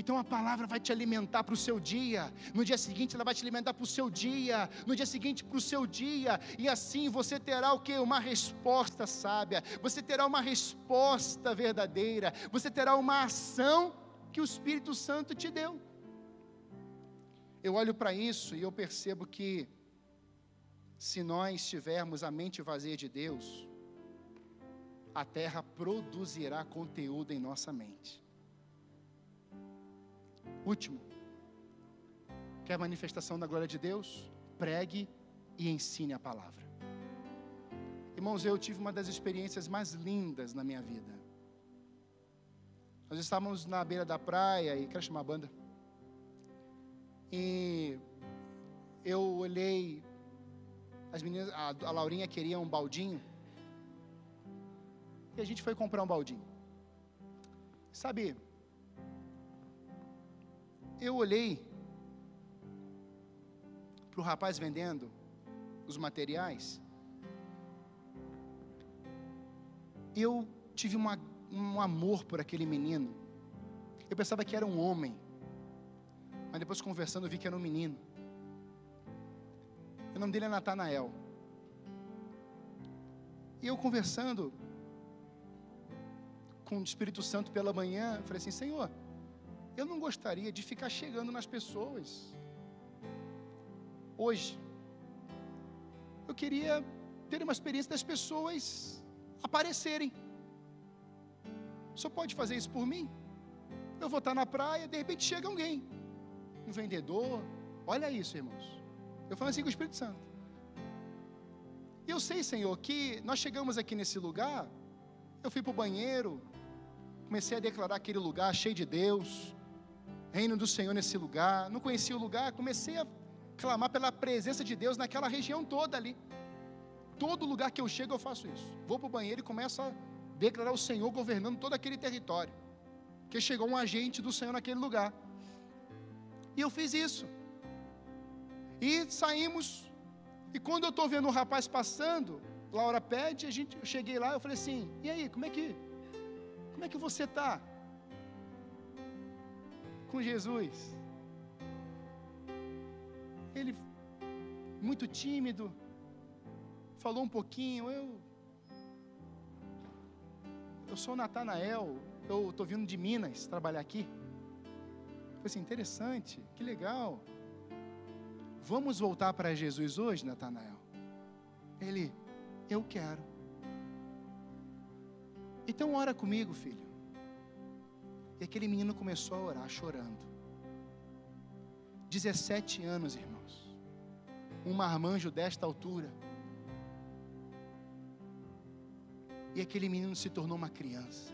Então a palavra vai te alimentar para o seu dia. No dia seguinte ela vai te alimentar para o seu dia. No dia seguinte para o seu dia. E assim você terá o que? Uma resposta sábia. Você terá uma resposta verdadeira. Você terá uma ação que o Espírito Santo te deu. Eu olho para isso e eu percebo que se nós tivermos a mente vazia de Deus, a terra produzirá conteúdo em nossa mente. Último, quer manifestação da glória de Deus? Pregue e ensine a palavra. Irmãos, eu tive uma das experiências mais lindas na minha vida. Nós estávamos na beira da praia e quero chamar a banda. E eu olhei, as meninas, a, a Laurinha queria um baldinho. E a gente foi comprar um baldinho. Sabe, eu olhei para o rapaz vendendo os materiais. Eu tive uma, um amor por aquele menino. Eu pensava que era um homem. Mas depois conversando eu vi que era um menino. O nome dele é Natanael. E eu conversando com o Espírito Santo pela manhã, eu falei assim: Senhor, eu não gostaria de ficar chegando nas pessoas. Hoje, eu queria ter uma experiência das pessoas aparecerem. Só pode fazer isso por mim? Eu vou estar na praia, de repente chega alguém um vendedor. Olha isso, irmãos. Eu falo assim com o Espírito Santo. E eu sei, Senhor, que nós chegamos aqui nesse lugar. Eu fui para o banheiro, comecei a declarar aquele lugar cheio de Deus, reino do Senhor nesse lugar. Não conhecia o lugar, comecei a clamar pela presença de Deus naquela região toda ali. Todo lugar que eu chego eu faço isso. Vou para o banheiro e começo a declarar o Senhor governando todo aquele território. Porque chegou um agente do Senhor naquele lugar. E eu fiz isso. E saímos. E quando eu estou vendo o rapaz passando, Laura pede, a gente, eu cheguei lá, eu falei assim: "E aí, como é que como é que você está com Jesus?" Ele muito tímido, falou um pouquinho, eu eu sou Natanael, eu estou vindo de Minas trabalhar aqui. Foi assim, interessante, que legal. Vamos voltar para Jesus hoje, Natanael? Ele, eu quero. Então ora comigo, filho. E aquele menino começou a orar, chorando. 17 anos, irmãos. Um marmanjo desta altura. E aquele menino se tornou uma criança.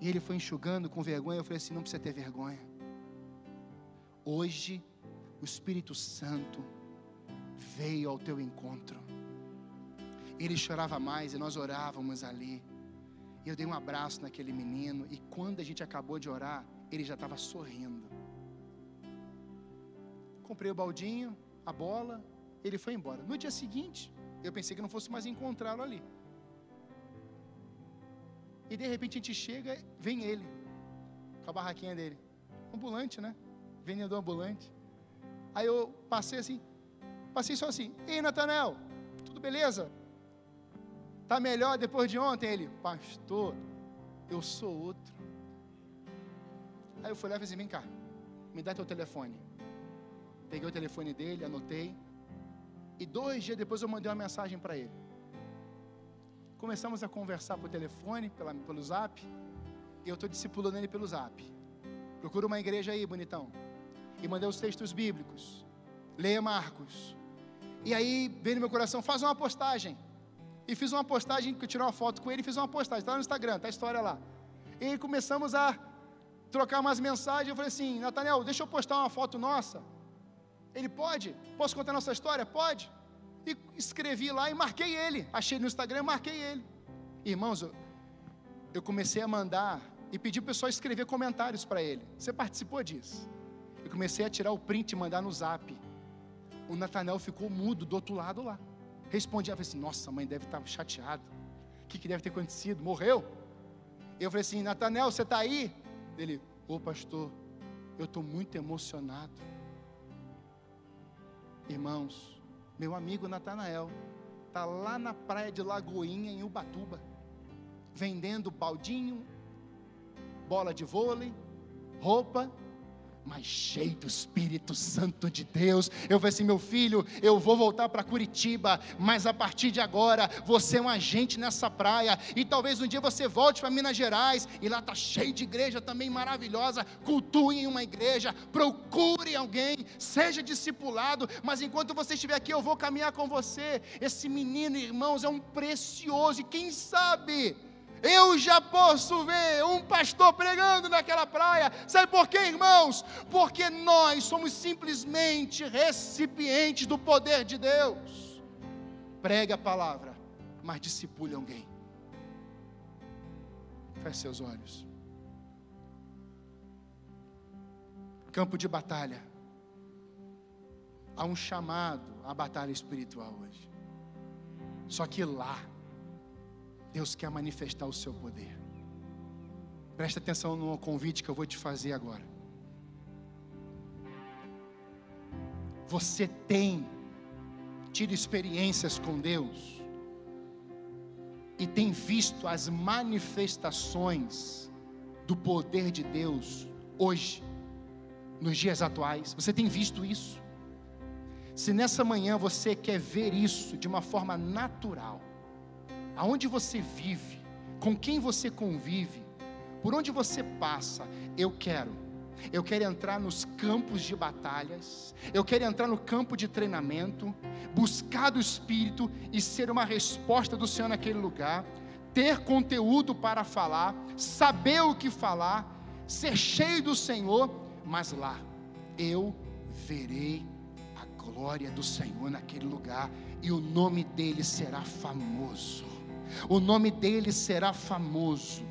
E ele foi enxugando com vergonha. Eu falei assim: não precisa ter vergonha. Hoje, o Espírito Santo veio ao teu encontro. Ele chorava mais e nós orávamos ali. E eu dei um abraço naquele menino. E quando a gente acabou de orar, ele já estava sorrindo. Comprei o baldinho, a bola, ele foi embora. No dia seguinte, eu pensei que não fosse mais encontrá-lo ali. E de repente a gente chega, vem ele, com a barraquinha dele. Ambulante, né? Vendedor ambulante. Aí eu passei assim, passei só assim, ei Natanel, tudo beleza? Tá melhor depois de ontem? Ele, pastor, eu sou outro. Aí eu fui lá e falei assim, vem cá, me dá teu telefone. Peguei o telefone dele, anotei. E dois dias depois eu mandei uma mensagem para ele. Começamos a conversar por telefone, pela, pelo zap. E eu estou discipulando ele pelo zap. Procura uma igreja aí, bonitão. E mandei os textos bíblicos. Leia Marcos. E aí veio no meu coração, faz uma postagem. E fiz uma postagem, que eu tirei uma foto com ele e fiz uma postagem. Está no Instagram, está a história lá. E começamos a trocar umas mensagens. Eu falei assim, Natanel, deixa eu postar uma foto nossa. Ele pode? Posso contar nossa história? Pode. E escrevi lá e marquei ele. Achei no Instagram marquei ele. Irmãos, eu, eu comecei a mandar e pedi para o pessoal escrever comentários para ele. Você participou disso? Eu comecei a tirar o print e mandar no zap. O Natanel ficou mudo do outro lado lá. Respondi, eu falei assim, nossa, mãe deve estar chateada. O que, que deve ter acontecido? Morreu? Eu falei assim, Natanel, você está aí? Ele, ô pastor, eu estou muito emocionado. Irmãos, meu amigo Natanael está lá na praia de Lagoinha, em Ubatuba, vendendo baldinho, bola de vôlei, roupa, mas cheio do Espírito Santo de Deus. Eu falei assim: meu filho, eu vou voltar para Curitiba, mas a partir de agora você é um agente nessa praia, e talvez um dia você volte para Minas Gerais, e lá está cheio de igreja também maravilhosa. Cultue em uma igreja, procure alguém, seja discipulado, mas enquanto você estiver aqui, eu vou caminhar com você. Esse menino, irmãos, é um precioso, e quem sabe eu já posso ver um pastor pregando naquela praia. Sabe por quê, irmãos? Porque nós somos simplesmente recipientes do poder de Deus. Pregue a palavra, mas discipule alguém. Feche seus olhos. Campo de batalha. Há um chamado à batalha espiritual hoje. Só que lá, Deus quer manifestar o seu poder. Presta atenção no convite que eu vou te fazer agora. Você tem tido experiências com Deus e tem visto as manifestações do poder de Deus hoje, nos dias atuais. Você tem visto isso? Se nessa manhã você quer ver isso de uma forma natural, aonde você vive, com quem você convive, por onde você passa, eu quero. Eu quero entrar nos campos de batalhas, eu quero entrar no campo de treinamento, buscar do Espírito e ser uma resposta do Senhor naquele lugar, ter conteúdo para falar, saber o que falar, ser cheio do Senhor, mas lá eu verei a glória do Senhor naquele lugar e o nome dele será famoso o nome dele será famoso.